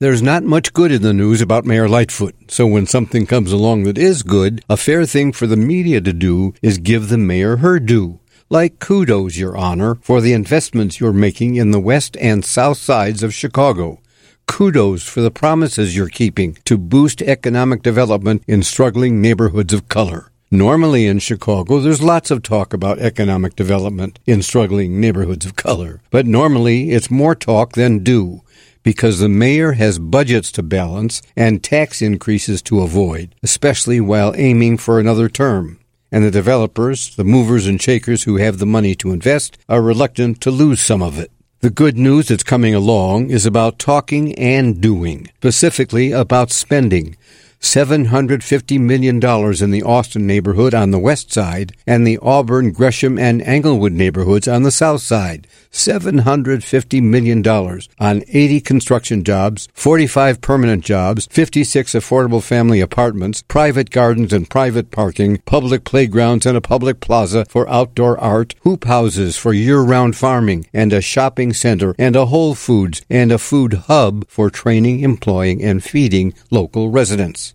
There's not much good in the news about Mayor Lightfoot, so when something comes along that is good, a fair thing for the media to do is give the mayor her due. Like kudos, Your Honor, for the investments you're making in the west and south sides of Chicago. Kudos for the promises you're keeping to boost economic development in struggling neighborhoods of color. Normally in Chicago, there's lots of talk about economic development in struggling neighborhoods of color, but normally it's more talk than do because the mayor has budgets to balance and tax increases to avoid, especially while aiming for another term. And the developers, the movers and shakers who have the money to invest, are reluctant to lose some of it. The good news that's coming along is about talking and doing, specifically about spending. $750 million in the Austin neighborhood on the west side and the Auburn, Gresham, and Englewood neighborhoods on the south side. $750 million on 80 construction jobs, 45 permanent jobs, 56 affordable family apartments, private gardens and private parking, public playgrounds and a public plaza for outdoor art, hoop houses for year-round farming, and a shopping center and a Whole Foods and a food hub for training, employing, and feeding local residents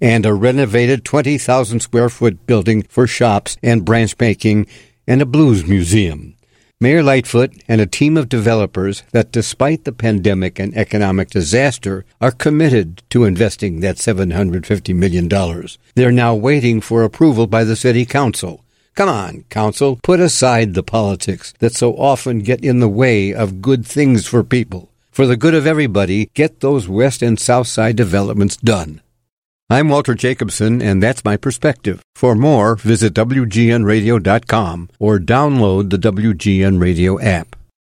and a renovated 20,000 square foot building for shops and branch making and a blues museum. Mayor Lightfoot and a team of developers that, despite the pandemic and economic disaster, are committed to investing that $750 million. They're now waiting for approval by the City Council. Come on, Council, put aside the politics that so often get in the way of good things for people. For the good of everybody, get those West and South Side developments done. I'm Walter Jacobson, and that's my perspective. For more, visit WGNRadio.com or download the WGN Radio app.